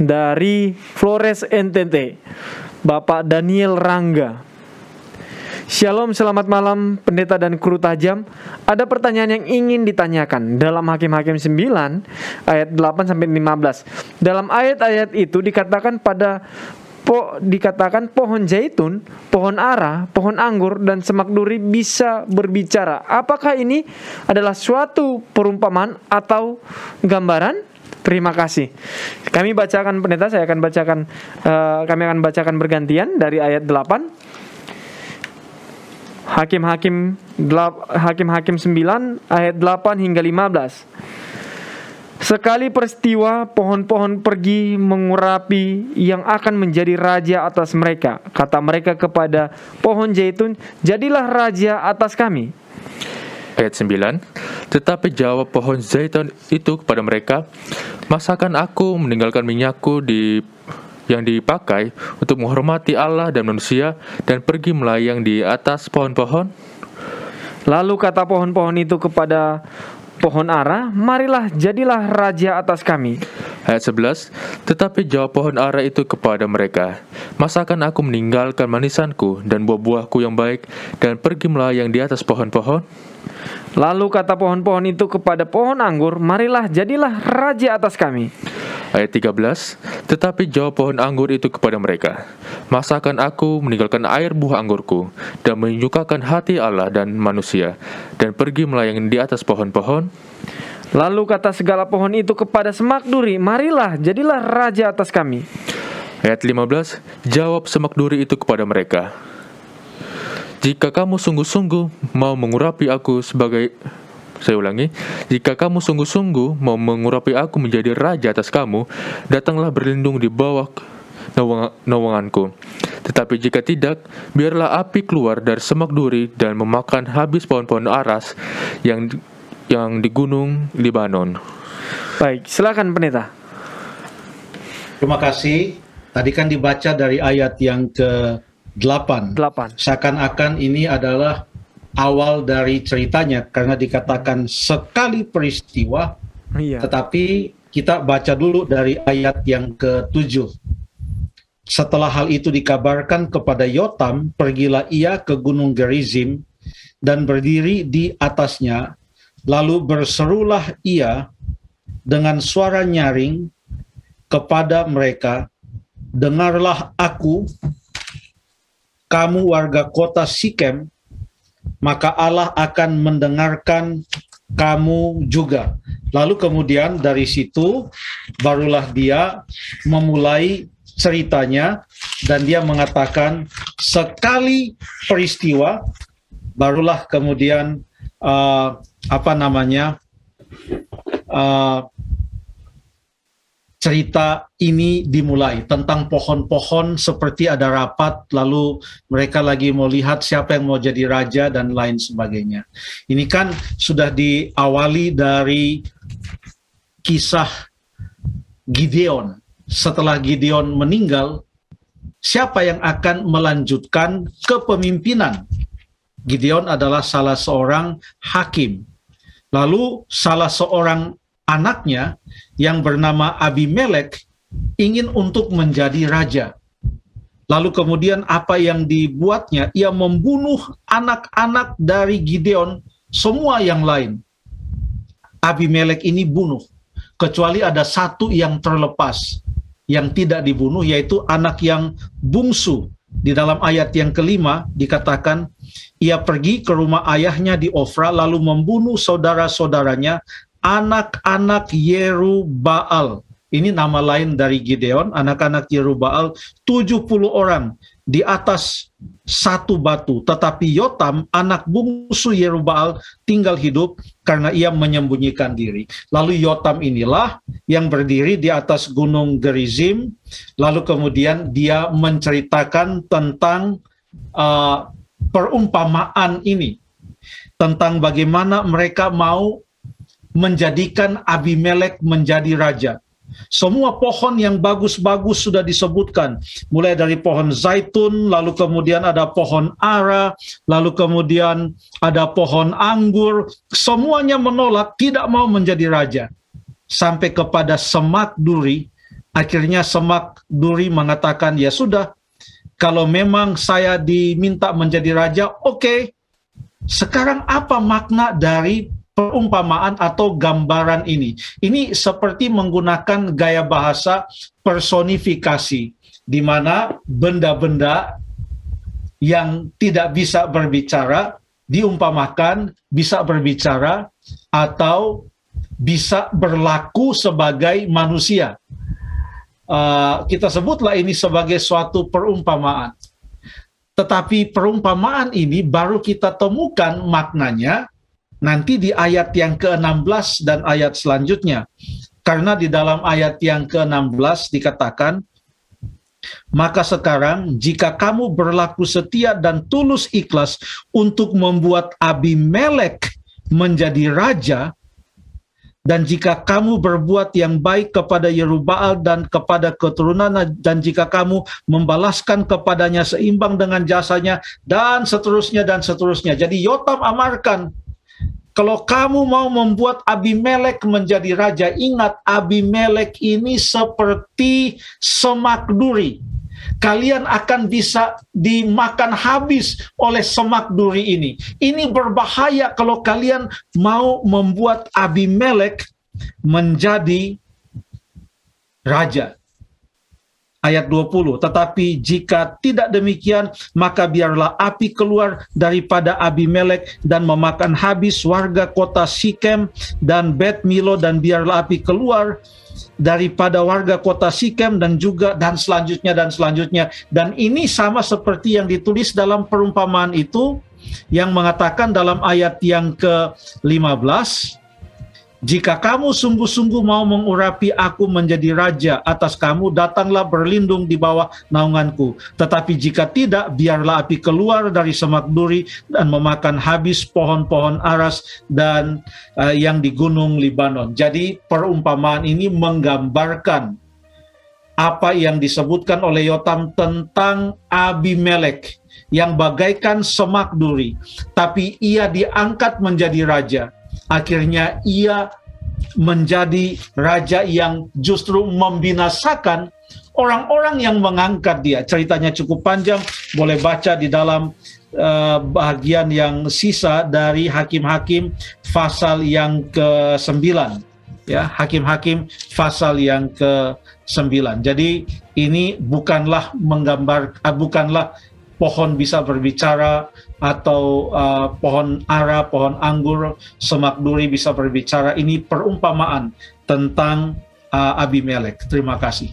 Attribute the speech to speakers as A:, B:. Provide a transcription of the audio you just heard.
A: dari Flores NTT, Bapak Daniel Rangga. Shalom, selamat malam pendeta dan kru tajam. Ada pertanyaan yang ingin ditanyakan dalam Hakim-hakim 9 ayat 8 sampai 15. Dalam ayat-ayat itu dikatakan pada po, dikatakan pohon zaitun, pohon ara, pohon anggur dan semak duri bisa berbicara. Apakah ini adalah suatu perumpamaan atau gambaran? Terima kasih. Kami bacakan pendeta, saya akan bacakan uh, kami akan bacakan bergantian dari ayat 8 Hakim-hakim Hakim-hakim 9 ayat 8 hingga 15. Sekali peristiwa pohon-pohon pergi mengurapi yang akan menjadi raja atas mereka. Kata mereka kepada pohon zaitun, "Jadilah raja atas kami."
B: Ayat 9. Tetapi jawab pohon zaitun itu kepada mereka, "Masakan aku meninggalkan minyakku di yang dipakai untuk menghormati Allah dan manusia dan pergi melayang di atas pohon-pohon?
A: Lalu kata pohon-pohon itu kepada pohon ara, marilah jadilah raja atas kami.
B: Ayat 11, tetapi jawab pohon ara itu kepada mereka, Masakan aku meninggalkan manisanku dan buah-buahku yang baik dan pergi melayang di atas pohon-pohon?
A: Lalu kata pohon-pohon itu kepada pohon anggur, marilah jadilah raja atas kami.
B: Ayat 13, tetapi jawab pohon anggur itu kepada mereka, Masakan aku meninggalkan air buah anggurku dan menyukakan hati Allah dan manusia dan pergi melayang di atas pohon-pohon?
A: Lalu kata segala pohon itu kepada semak duri, marilah jadilah raja atas kami.
B: Ayat 15, jawab semak duri itu kepada mereka, jika kamu sungguh-sungguh mau mengurapi aku sebagai saya ulangi, jika kamu sungguh-sungguh mau mengurapi aku menjadi raja atas kamu, datanglah berlindung di bawah nawanganku. Tetapi jika tidak, biarlah api keluar dari semak duri dan memakan habis pohon-pohon aras yang yang di gunung Libanon.
A: Baik, silakan pendeta.
C: Terima kasih. Tadi kan dibaca dari ayat yang ke 8. 8. Seakan-akan ini adalah awal dari ceritanya karena dikatakan sekali peristiwa. Iya. Tetapi kita baca dulu dari ayat yang ke-7. Setelah hal itu dikabarkan kepada Yotam, pergilah ia ke Gunung Gerizim dan berdiri di atasnya, lalu berserulah ia dengan suara nyaring kepada mereka, "Dengarlah aku, kamu warga kota Sikem, maka Allah akan mendengarkan kamu juga. Lalu kemudian dari situ barulah dia memulai ceritanya dan dia mengatakan sekali peristiwa barulah kemudian uh, apa namanya uh, cerita ini dimulai tentang pohon-pohon seperti ada rapat lalu mereka lagi mau lihat siapa yang mau jadi raja dan lain sebagainya. Ini kan sudah diawali dari kisah Gideon. Setelah Gideon meninggal, siapa yang akan melanjutkan kepemimpinan? Gideon adalah salah seorang hakim. Lalu salah seorang anaknya yang bernama Abimelek ingin untuk menjadi raja. Lalu kemudian apa yang dibuatnya? Ia membunuh anak-anak dari Gideon, semua yang lain. Abimelek ini bunuh, kecuali ada satu yang terlepas, yang tidak dibunuh, yaitu anak yang bungsu. Di dalam ayat yang kelima dikatakan, ia pergi ke rumah ayahnya di Ofra lalu membunuh saudara-saudaranya anak-anak Yerubaal. Ini nama lain dari Gideon, anak-anak Yerubaal 70 orang di atas satu batu. Tetapi Yotam, anak bungsu Yerubaal, tinggal hidup karena ia menyembunyikan diri. Lalu Yotam inilah yang berdiri di atas gunung Gerizim, lalu kemudian dia menceritakan tentang uh, perumpamaan ini, tentang bagaimana mereka mau menjadikan Abimelek menjadi raja. Semua pohon yang bagus-bagus sudah disebutkan, mulai dari pohon zaitun, lalu kemudian ada pohon ara, lalu kemudian ada pohon anggur, semuanya menolak, tidak mau menjadi raja. Sampai kepada semak duri, akhirnya Semak Duri mengatakan, ya sudah, kalau memang saya diminta menjadi raja, oke. Okay. Sekarang apa makna dari perumpamaan atau gambaran ini? Ini seperti menggunakan gaya bahasa personifikasi, di mana benda-benda yang tidak bisa berbicara diumpamakan bisa berbicara atau bisa berlaku sebagai manusia. Uh, kita sebutlah ini sebagai suatu perumpamaan. Tetapi perumpamaan ini baru kita temukan maknanya nanti di ayat yang ke-16 dan ayat selanjutnya. Karena di dalam ayat yang ke-16 dikatakan, maka sekarang jika kamu berlaku setia dan tulus ikhlas untuk membuat Abimelek menjadi raja, dan jika kamu berbuat yang baik kepada Yerubaal dan kepada keturunan dan jika kamu membalaskan kepadanya seimbang dengan jasanya dan seterusnya dan seterusnya. Jadi Yotam amarkan kalau kamu mau membuat Abimelek menjadi raja, ingat Abimelek ini seperti semak duri kalian akan bisa dimakan habis oleh semak duri ini. Ini berbahaya kalau kalian mau membuat Abimelek menjadi raja. Ayat 20, tetapi jika tidak demikian, maka biarlah api keluar daripada Abimelek dan memakan habis warga kota Sikem dan Bet Milo dan biarlah api keluar daripada warga kota Sikem dan juga dan selanjutnya dan selanjutnya. Dan ini sama seperti yang ditulis dalam perumpamaan itu yang mengatakan dalam ayat yang ke-15 jika kamu sungguh-sungguh mau mengurapi aku menjadi raja atas kamu, datanglah berlindung di bawah naunganku. Tetapi jika tidak, biarlah api keluar dari semak duri dan memakan habis pohon-pohon aras dan uh, yang di gunung Libanon. Jadi perumpamaan ini menggambarkan apa yang disebutkan oleh Yotam tentang Abimelek yang bagaikan semak duri, tapi ia diangkat menjadi raja akhirnya ia menjadi raja yang justru membinasakan orang-orang yang mengangkat dia. Ceritanya cukup panjang, boleh baca di dalam uh, bagian yang sisa dari Hakim-Hakim pasal yang ke-9. Ya, Hakim-Hakim pasal yang ke-9. Jadi ini bukanlah menggambar uh, bukanlah pohon bisa berbicara atau uh, pohon ara, pohon anggur, semak duri bisa berbicara. Ini perumpamaan tentang uh, Abimelek. Terima kasih.